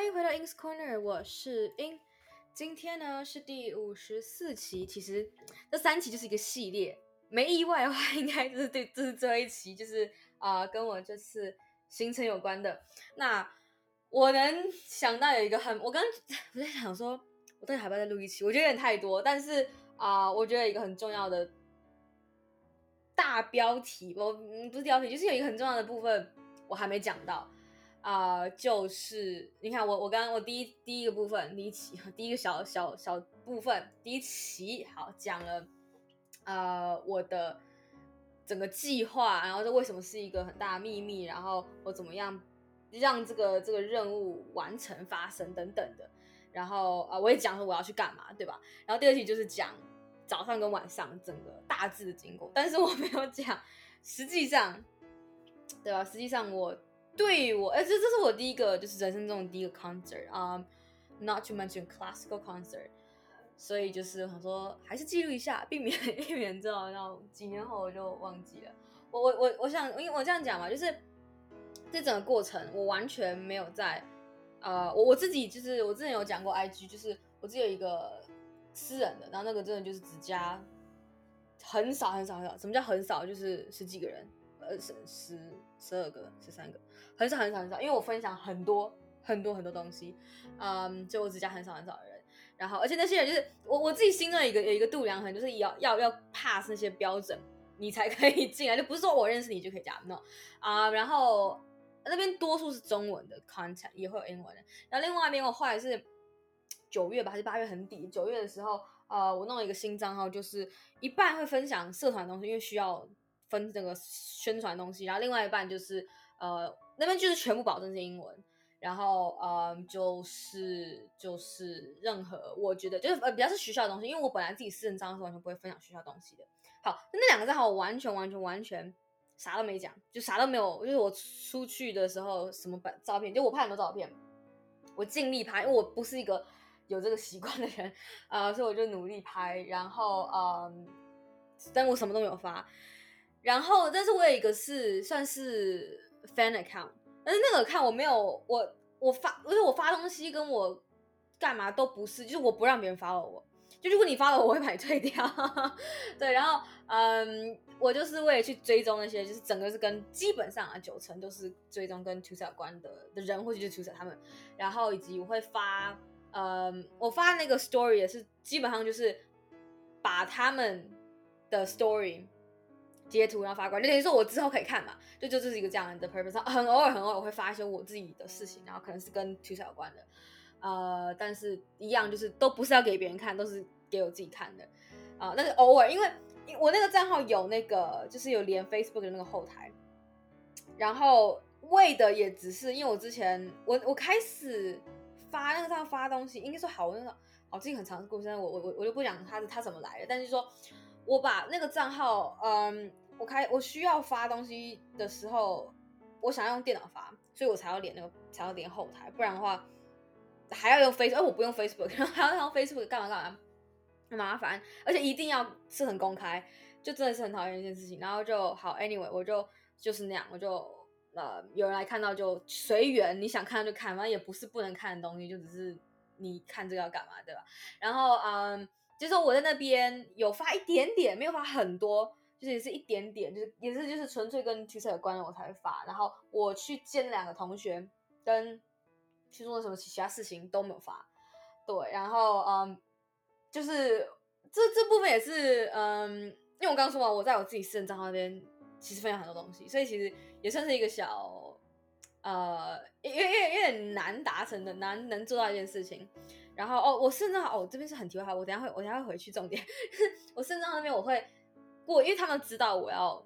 欢迎回到 In's Corner，我是 In。今天呢是第五十四期，其实这三期就是一个系列，没意外的话，应该就是对，这是最后一期，就是啊、跟我这次行程有关的。那我能想到有一个很，我刚我在想说，我到底还要不要再录一期？我觉得有点太多，但是啊、我觉得一个很重要的大标题，我不是标题，就是有一个很重要的部分我还没讲到。啊、就是你看我，我刚刚我第一第一个部分，第一期第一个小小小部分，第一期好讲了，呃，我的整个计划，然后这为什么是一个很大的秘密，然后我怎么样让这个这个任务完成发生等等的，然后啊、我也讲说我要去干嘛，对吧？然后第二题就是讲早上跟晚上整个大致的经过，但是我没有讲实际上，对吧？实际上我。对我，哎，这这是我第一个，就是人生中的第一个 concert 啊、not to mention classical concert，所以就是想说，还是记录一下，避免 避免这种，然后几年后我就忘记了。我我我我想，因为我这样讲嘛，就是这整个过程我完全没有在，呃，我我自己就是我之前有讲过 IG，就是我只有一个私人的，然后那个真的就是只加很少很少很少，什么叫很少？就是十几个人。呃，十十十二个，十三个，很少很少很少，因为我分享很多很多很多东西，嗯，就我只加很少很少的人，然后而且那些人就是我我自己心中有一个有一个度量衡，就是要要要 pass 那些标准，你才可以 进来，就不是说我认识你就可以加，no。啊、然后那边多数是中文的 content，也会有英文的，然后另外一边我后来是九月吧还是八月很底，九月的时候，呃，我弄了一个新账号，就是一半会分享社团东西，因为需要。分这个宣传东西，然后另外一半就是呃那边就是全部保证是英文，然后呃就是就是任何我觉得就是呃比较是学校的东西，因为我本来自己私人账号是完全不会分享学校东西的。好，那两个账号我完全完全完全啥都没讲，就啥都没有，就是我出去的时候什么本照片，就我拍很多照片，我尽力拍，因为我不是一个有这个习惯的人啊、所以我就努力拍，然后嗯、但我什么都没有发。然后，但是我有一个是算是 fan account，但是那个看我没有我我发，不是我发东西跟我干嘛都不是，就是我不让别人 follow 我，就如果你 follow 我，我会把你退掉。对，然后嗯，我就是为了去追踪那些，就是整个是跟基本上啊九成都是追踪跟 Tutor 有关的的人，或者就是 Tutor 他们，然后以及我会发，嗯，我发那个 story 也是基本上就是把他们的 story。截图然后发过来，就等于说我之后可以看嘛，就就这是一个这样的 purpose。很偶尔很偶尔会发一些我自己的事情，然后可能是跟 Tutor 有关的，呃，但是一样就是都不是要给别人看，都是给我自己看的，啊、呃，但是偶尔因为我那个账号有那个就是有连 Facebook 的那个后台，然后为的也只是因为我之前我我开始发那个账号发东西，应该说好那个好这个很长的故事，我我我我就不讲它是它怎么来的，但是说我把那个账号嗯。我开我需要发东西的时候，我想要用电脑发，所以我才要连那个才要连后台，不然的话还要用 Facebook，哎，我不用 Facebook，然后还要用 Facebook 干嘛干嘛，很麻烦，而且一定要是很公开，就真的是很讨厌一件事情。然后就好，Anyway，我就就是那样，我就呃有人来看到就随缘，你想看就看，反正也不是不能看的东西，就只是你看这个要干嘛，对吧？然后嗯，就是我在那边有发一点点，没有发很多。就是也是一点点，就是也是就是纯粹跟 Tutor 有关的我才会发，然后我去见两个同学，跟去做什么其他事情都没有发，对，然后嗯，就是这这部分也是嗯，因为我刚刚说嘛，我在我自己私人账号那边其实分享很多东西，所以其实也算是一个小呃，因为因为有点难达成的，难能做到一件事情。然后哦，我甚至哦，这边是很题外话，我等下会我等下会回去重点，我甚至那边我会。不，因为他们知道我要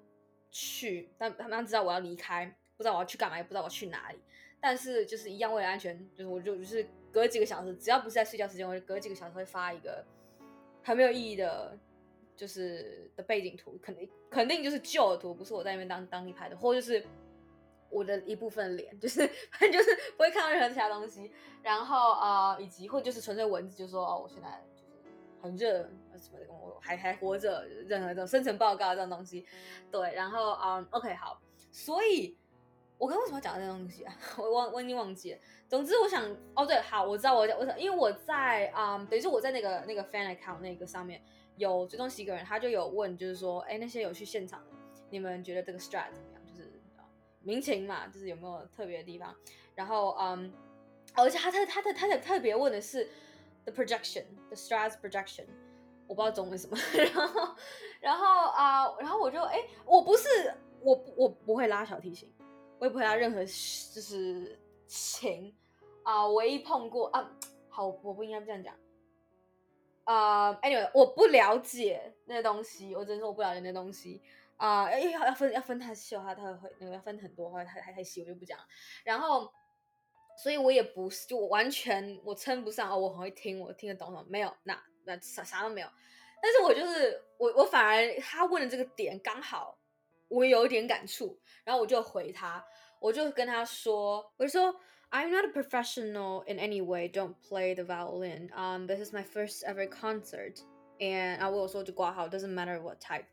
去，但他们知道我要离开，不知道我要去干嘛，也不知道我要去哪里。但是就是一样，为了安全，就是我就就是隔几个小时，只要不是在睡觉时间，我就隔几个小时会发一个很没有意义的，就是的背景图，肯定肯定就是旧的图，不是我在那边当当地拍的，或者就是我的一部分脸，就是反正就是不会看到任何其他东西。然后啊、以及或就是纯粹文字，就说哦，我现在。很热什么的，我还还活着，任何这种生成报告这种东西，对，然后嗯，OK 好，所以我刚为什么要讲这东西啊？我忘我已经忘记了。总之，我想哦，对，好，我知道我我想因为我在啊、嗯，等于是我在那个那个 fan account 那个上面有追踪几个人，他就有问，就是说，哎，那些有去现场的，你们觉得这个 strat 怎么样？就是民情嘛，就是有没有特别的地方？然后嗯，而且他他他他他特别问的是 the projection projection，the strat projection，我不知道中文什么。然后然后啊、然后我就哎，我不是我我不会拉小提琴。我也不会拉任何就是琴啊、唯一碰过啊，好，我不应该这样讲啊。Anyway，我不了解那东西，我只能说我不了解那东西啊。哎、uh,，要分要分太细，他他会那个要分很多，或者太太太细，我就不讲了。然后，所以我也不是就完全我称不上哦，我很会听，我听得懂什么没有？那那啥啥都没有。但是我就是我我反而他问的这个点刚好。我有点感触，然后我就回他，我就跟他说，我就说，I'm not a professional in any way, don't play the violin. Um, this is my first ever concert, and 然后我有说就挂号，doesn't matter what type.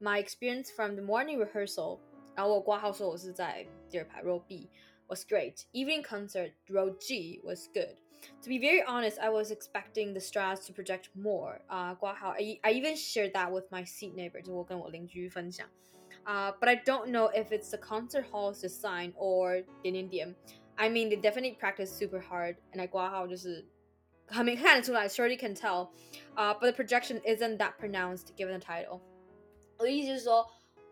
My experience from the morning rehearsal，然后我挂号说我是在第二排 row B was great. Evening concert row G was good. To be very honest, I was expecting the Strats to project more. 啊，挂号，I I even shared that with my seat neighbor，就我跟我邻居分享。Uh, but I don't know if it's the concert hall's design or 点点点 I mean, they definitely practice super hard, and I 挂号就是很明看得出来，surely can tell. Uh, but the projection isn't that pronounced given the title. 我的意思就是说，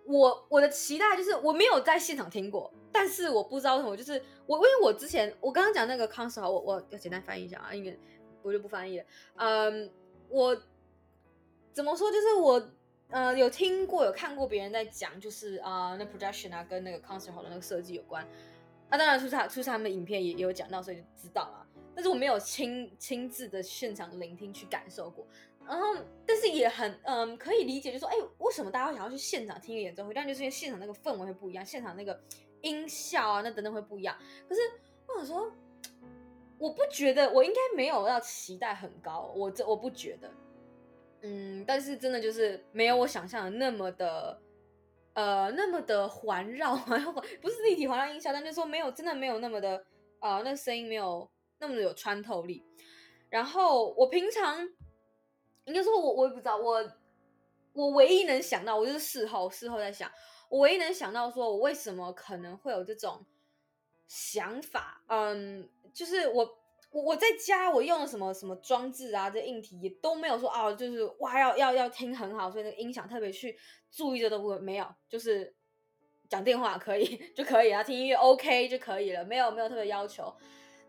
我我的期待就是我没有在现场听过，但是我不知道为什么，就是我因为我之前我刚刚讲那个 concert 我我要简单翻译一下啊，因为我就不翻译了。嗯，我怎么说？就是我。呃，有听过，有看过别人在讲，就是啊、那 projection 啊，跟那个 concert hall 的那个设计有关。啊，当然出他出他们影片也也有讲到，所以就知道了。但是我没有亲亲自的现场聆听去感受过。然后，但是也很嗯、可以理解，就说，哎，为什么大家会想要去现场听一个演奏会？但就是因为现场那个氛围会不一样，现场那个音效啊，那等等会不一样。可是我想说，我不觉得，我应该没有要期待很高，我这我不觉得。嗯，但是真的就是没有我想象的那么的，呃，那么的环绕，然后不是立体环绕音效，但就是说没有，真的没有那么的，呃，那声音没有那么的有穿透力。然后我平常应该说我我也不知道，我我唯一能想到，我就是事后事后在想，我唯一能想到说我为什么可能会有这种想法，嗯，就是我。我我在家我用了什么什么装置啊，这硬体也都没有说啊，就是哇要要要听很好，所以那个音响特别去注意着都不没有，就是讲电话可以就可以啊，听音乐 OK 就可以了，没有没有特别要求。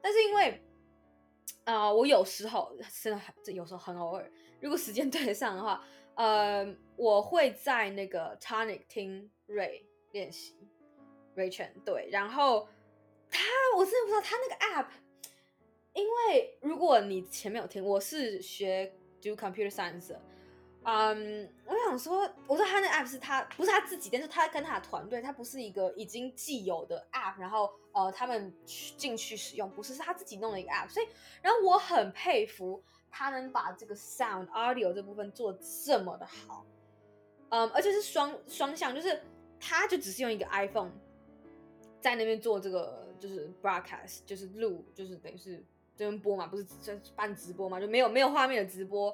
但是因为啊、我有时候真的很有时候很偶尔，如果时间 对得上的话，呃，我会在那个 Tonic 听 Ray 练习 Ray Chen 对，然后他我真的不知道他那个 App。因为如果你前面有听，我是学 do computer science，嗯，我想说，我说他那 app 是他不是他自己，但是他跟他的团队，他不是一个已经既有的 app，然后呃他们去进去使用，不是是他自己弄的一个 app，所以然后我很佩服他能把这个 sound audio 这部分做这么的好，嗯，而且是双双向，就是他就只是用一个 iPhone 在那边做这个就是 broadcast，就是录，就是等于是。这边播嘛，不是就办直播嘛，就没有没有画面的直播。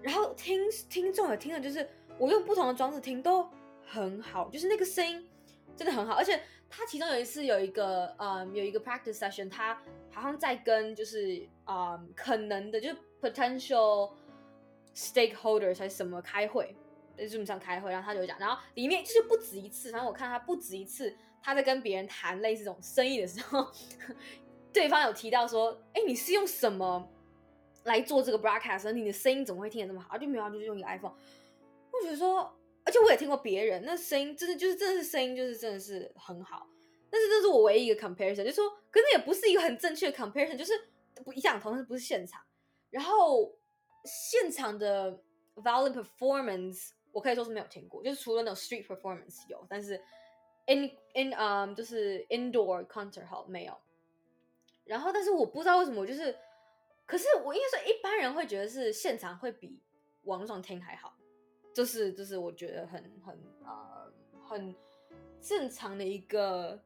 然后听听众也听的，就是我用不同的装置听都很好，就是那个声音真的很好。而且他其中有一次有一个嗯有一个 practice session，他好像在跟就是嗯可能的，就是 potential stakeholders 还是什么开会，在 Zoom 上开会，然后他就讲，然后里面就是不止一次，反正我看他不止一次，他在跟别人谈类似这种生意的时候。对方有提到说，哎，你是用什么来做这个 broadcast？你的声音怎么会听得这么好？啊就没有，就是用一个 iPhone。我觉得说，而且我也听过别人，那声音真的就是真的是声音就是真的是很好。但是这是我唯一一个 comparison，就是说，可是也不是一个很正确的 comparison，就是不一样，同时不是现场。然后现场的 violin performance，我可以说是没有听过，就是除了那种 street performance 有，但是 in in um 就是 indoor concert hall 没有。然后，但是我不知道为什么，我就是，可是我应该说一般人会觉得是现场会比网络上听还好，就是就是我觉得很很呃很正常的一个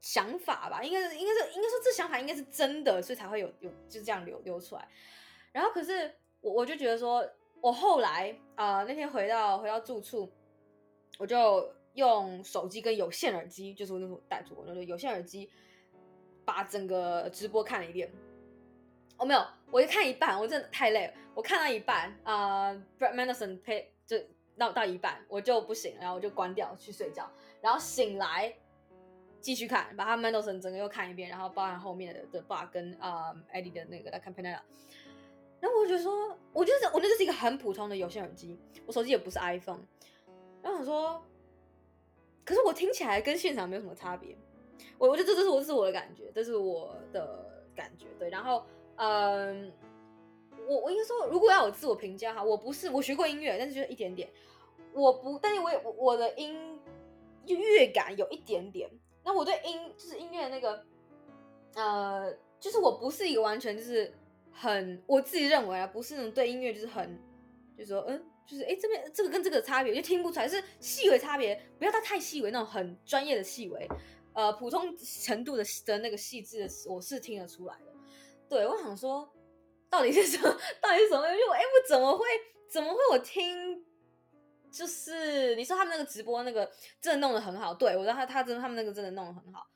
想法吧，应该是应该是应该说这想法应该是真的，所以才会有有就这样流流出来。然后可是我我就觉得说，我后来啊、那天回到回到住处，我就用手机跟有线耳机，就是我那种带出国，就是有线耳机，把整个直播看了一遍。哦，没有，我就看一半，我真的太累了。我看到一半啊、呃、Brad Mendelsohn 配就到到一半，我就不行，然后我就关掉去睡觉，然后醒来。继续看，把他 Mendelson 整个又看一遍，然后包含后面的的 Bach 跟啊、um, Eddie 的那个来看 Panera。然后我就说，我觉得我那就是一个很普通的有线耳机，我手机也不是 iPhone。然后我说，可是我听起来跟现场没有什么差别。我我觉得这这是我这是我的感觉，这是我的感觉。对，然后嗯，我我应该说，如果要有自我评价哈，我不是我学过音乐，但是就是一点点。我不，但是我也我的音乐感有一点点。那我对音就是音乐那个，呃，就是我不是一个完全就是很我自己认为啊，不是那种对音乐就是很，就是说嗯，就是哎这边这个跟这个差别就听不出来，是细微差别，不要到太细微那种很专业的细微，呃，普通程度的的那个细致的，我是听得出来的。对，我想说，到底是什么？到底是什么？因为哎，我怎么会怎么会我听？就是你说他们那个直播那个真的弄得很好，对，我知道他他真的他们那个真的弄得很好，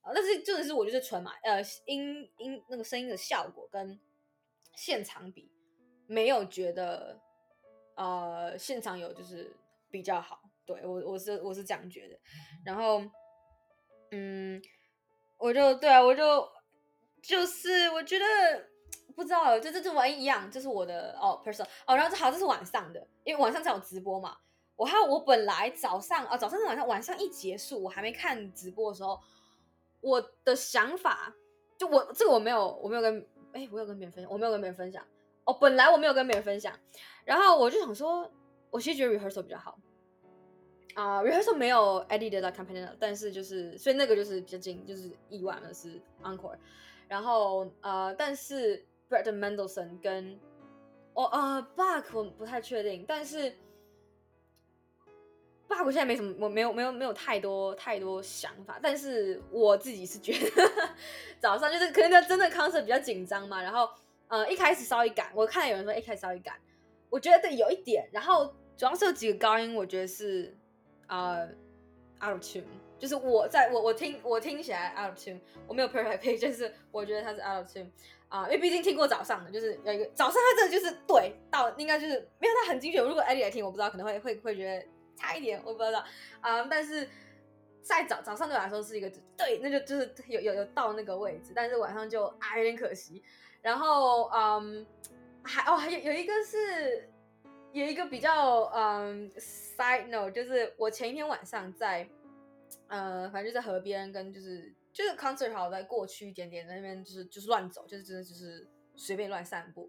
啊，但是真的是我就是纯嘛，呃，音音那个声音的效果跟现场比，没有觉得呃现场有就是比较好，对我我是我是这样觉得，然后嗯，我就对啊，我就就是我觉得。不知道，就这这玩意一样，这是我的哦，person 哦，然后这好，这是晚上的，因为晚上才有直播嘛。我还有我本来早上啊、哦，早上是晚上，晚上一结束，我还没看直播的时候，我的想法就我这个我没有，我没有跟哎，我有跟别人分享，我没有跟别人分享。哦，本来我没有跟别人分享，然后我就想说，我其实觉得 rehearsal 比较好。啊、，rehearsal 没有 Eddie 的 campaign，但是就是所以那个就是比较近，就是意外的是 encore，然后呃，但是。Brad Mendelson 跟我啊 Bach 我不太确定，但是 Bach 我现在没什么，我没有没有没有太多太多想法，但是我自己是觉得 早上就是可能他真的 concert 比较紧张嘛，然后呃一开始稍微赶，我看到有人说一开始稍微赶，我觉得对有一点，然后主要是有几个高音，我觉得是呃 out of tune，就是我在我我听我听起来 out of tune，我没有 perfect pitch，就是我觉得它是 out of tune。啊，因为毕竟听过早上的，就是有一个早上，他真的就是对到应该就是没有他很精确。如果 Eddie 来听，我不知道可能会会会觉得差一点，我不知道啊。但是在早早上对我来说是一个对，那就就是有有有到那个位置，但是晚上就啊有点可惜。然后嗯，还哦还有有一个是有一个比较嗯 side note，就是我前一天晚上在呃反正就在河边跟就是。就是 concert 好在过去一点点，在那边就是就是乱走，就是真的就是随便乱散步。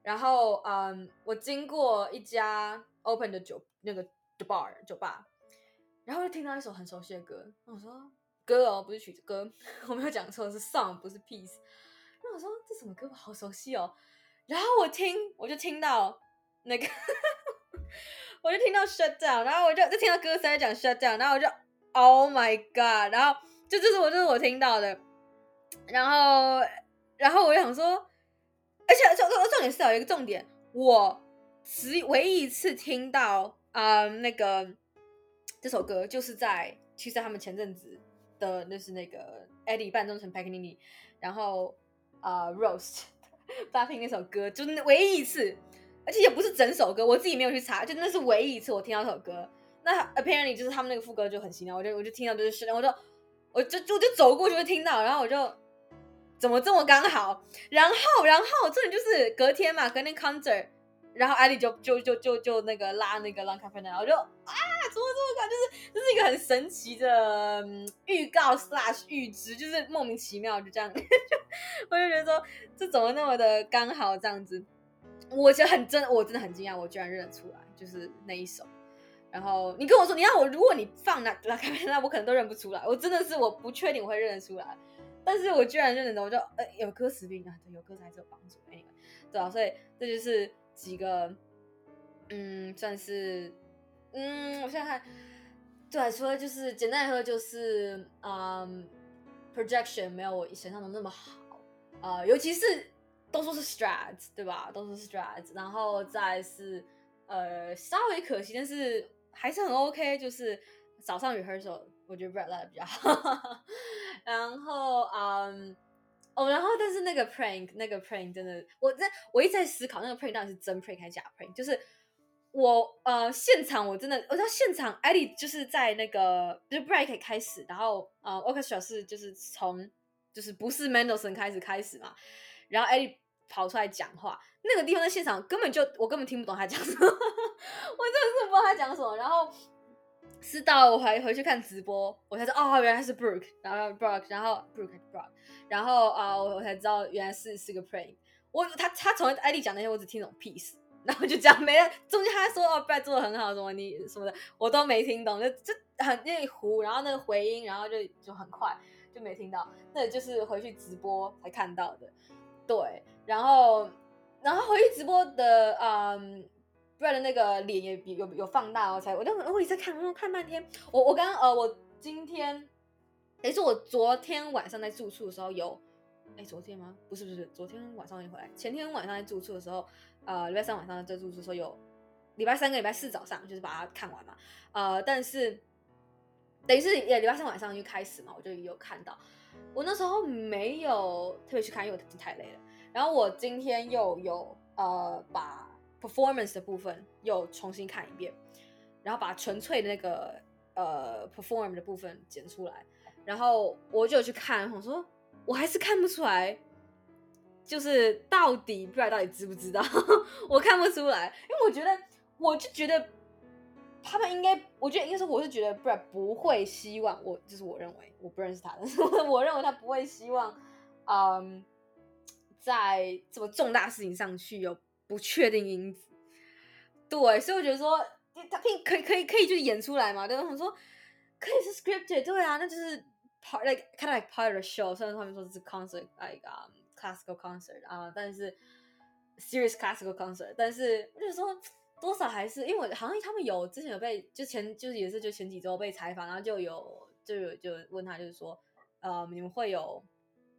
然后嗯，我经过一家 open 的酒那个 the bar 酒吧，然后就听到一首很熟悉的歌。我说歌哦，不是曲子歌，我没有讲错，是 song 不是 piece。那我说这什么歌，我好熟悉哦。然后我听，我就听到那个，我就听到 shut down，然后我就就听到歌词在讲 shut down，然后我就 oh my god，然后。就这是我，这是我听到的，然后，然后我就想说，而且重重重点是有一个重点，我只唯一一次听到啊、那个这首歌，就是在其实他们前阵子的，那是那个 Eddie 伴奏成 Paganini，然后啊、Roast 发听那首歌，就是唯一一次，而且也不是整首歌，我自己没有去查，就那是唯一一次我听到这首歌。那 Apparently 就是他们那个副歌就很奇妙，我就我就听到就是，我就。我就就就走过去就听到，然后我就怎么这么刚好？然后然后这里就是隔天嘛，隔天 concert，然后艾莉就就就就就那个拉那个 Long Campanella，我就啊，怎么这么刚？就是这是一个很神奇的预告 slash 预知，就是莫名其妙就这样，就我就觉得说这怎么那么的刚好这样子？我觉得很真，我真的很惊讶，我居然认得出来，就是那一首。然后你跟我说，你让我，如果你放那那那我可能都认不出来。我真的是我不确定我会认得出来，但是我居然认得，我就呃有歌词比啊，对，有歌词还是有帮助。Anyway，对啊，所以这就是几个，嗯，算是，嗯，我现在看，对，除了就是简单来说就是，嗯 projection 没有我想象的那么好，呃，尤其是都说是 Strats 对吧？都说是 Strats，然后再是呃稍微可惜，但是还是很 OK，就是早上 rehearsal 我觉得 Brett 来的比较好，然后嗯。哦，然后但是那个 prank 那个 prank 真的，我在我一直在思考那个 prank 到底是真 prank 还是假 prank，就是我呃现场我真的我知道现场 Eddie 就是在那个就是 break 开始，然后呃 orchestra 是就是从就是不是 Mendelssohn 开始开始嘛，然后 Eddie 跑出来讲话，那个地方在现场根本就我根本听不懂他讲什么，我真的是不知道他讲什么，然后。是到我还回去看直播，我才知道哦，原来是 Brooke，然后 Brooke，然后 Brooke Brooke，然后啊，我、我才知道原来是是个 prank。我他他从艾丽讲那些，我只听懂 piece，然后就这样没了。中间他说哦，bro 做的很好，什么你什么的，我都没听懂，就就很那糊，然后那个回音，然后就就很快就没听到。那就是回去直播才看到的，对，然后然后回去直播的嗯。不然的那个脸也比有有放大，我才我就我一直在看，我看半天。我我刚刚呃，我今天，也是我昨天晚上在住处的时候有，哎，昨天吗？不是不是，昨天晚上一回来，前天晚上在住处的时候，呃，礼拜三晚上在住处的时候有，礼拜三跟礼拜四早上就是把它看完嘛，呃，但是等于是也礼拜三晚上就开始嘛，我就有看到，我那时候没有特别去看，因为我太累了。然后我今天又有呃把。performance 的部分又重新看一遍，然后把纯粹的那个呃 perform 的部分剪出来，然后我就去看，我说我还是看不出来，就是到底不知道到底知不知道，我看不出来，因为我觉得我就觉得他们应该，我觉得应该说我是觉得 Brett 不会希望我，就是我认为我不认识他的，我认为他不会希望，嗯，在这么重大事情上去有。不确定因子，对，所以我觉得说他可以可以可以可以就演出来嘛，对吧？我说可以是 scripted，对啊，那就是 part like kind of like part of the show。虽然他们说是 concert like um classical concert 啊，但是 serious classical concert，但是我就是说多少还是因为我好像他们有之前有被就前就是也是就前几周被采访，然后就有就有就问他就是说呃你们会有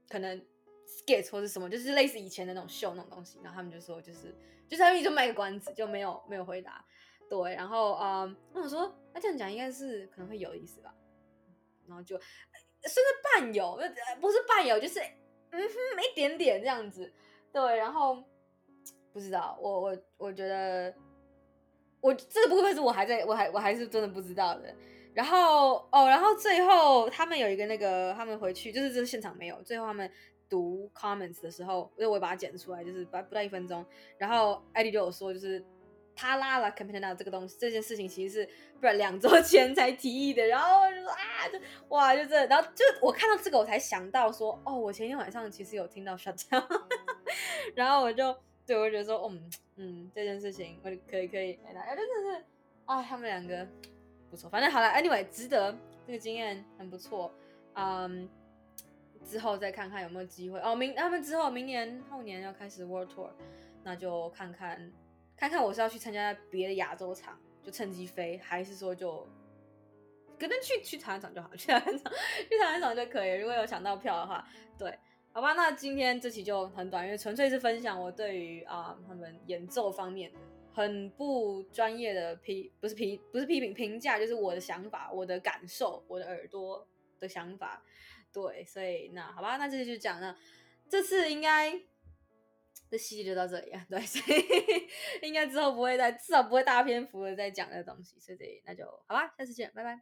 可能。Skit 或是什么，就是类似以前的那种秀那种东西，然后他们就说，就是就是他们就卖个关子，就没有没有回答。对，然后嗯，我想说，那这样讲应该是可能会有意思吧，然后就甚至半有，不是半有，就是嗯哼，一点点这样子。对，然后不知道，我我我觉得我这个部分是我还在我还我还是真的不知道的。然后哦，然后最后他们有一个那个，他们回去就是这个现场没有，最后他们。读 comments 的时候，因为我把它剪出来，就是不不到一分钟。然后艾迪就有说，就是他拉了 Campanella 这个东西，这件事情其实是不然两周前才提议的。然后就说啊，就哇，就这，然后就我看到这个，我才想到说，哦，我前天晚上其实有听到 shut down。然后我就对我觉得说，嗯嗯，这件事情我可以可以，哎，真的是，啊，他们两个不错，反正好了，anyway，值得，这个经验很不错，嗯。之后再看看有没有机会哦。明他们之后明年后年要开始 World Tour，那就看看看看我是要去参加别的亚洲场，就趁机飞，还是说就可能去去台湾场就好，去台湾场去台湾场就可以。如果有抢到票的话，对，好吧。那今天这期就很短，因为纯粹是分享我对于啊、他们演奏方面的很不专业的批，不是批不是批评评价，就是我的想法、我的感受、我的耳朵的想法。对，所以那好吧，那这就讲了。这次应该这系列就到这里啊。对，所以 应该之后不会再，至少不会大篇幅的再讲这东西。所以那就好吧，下次见，拜拜。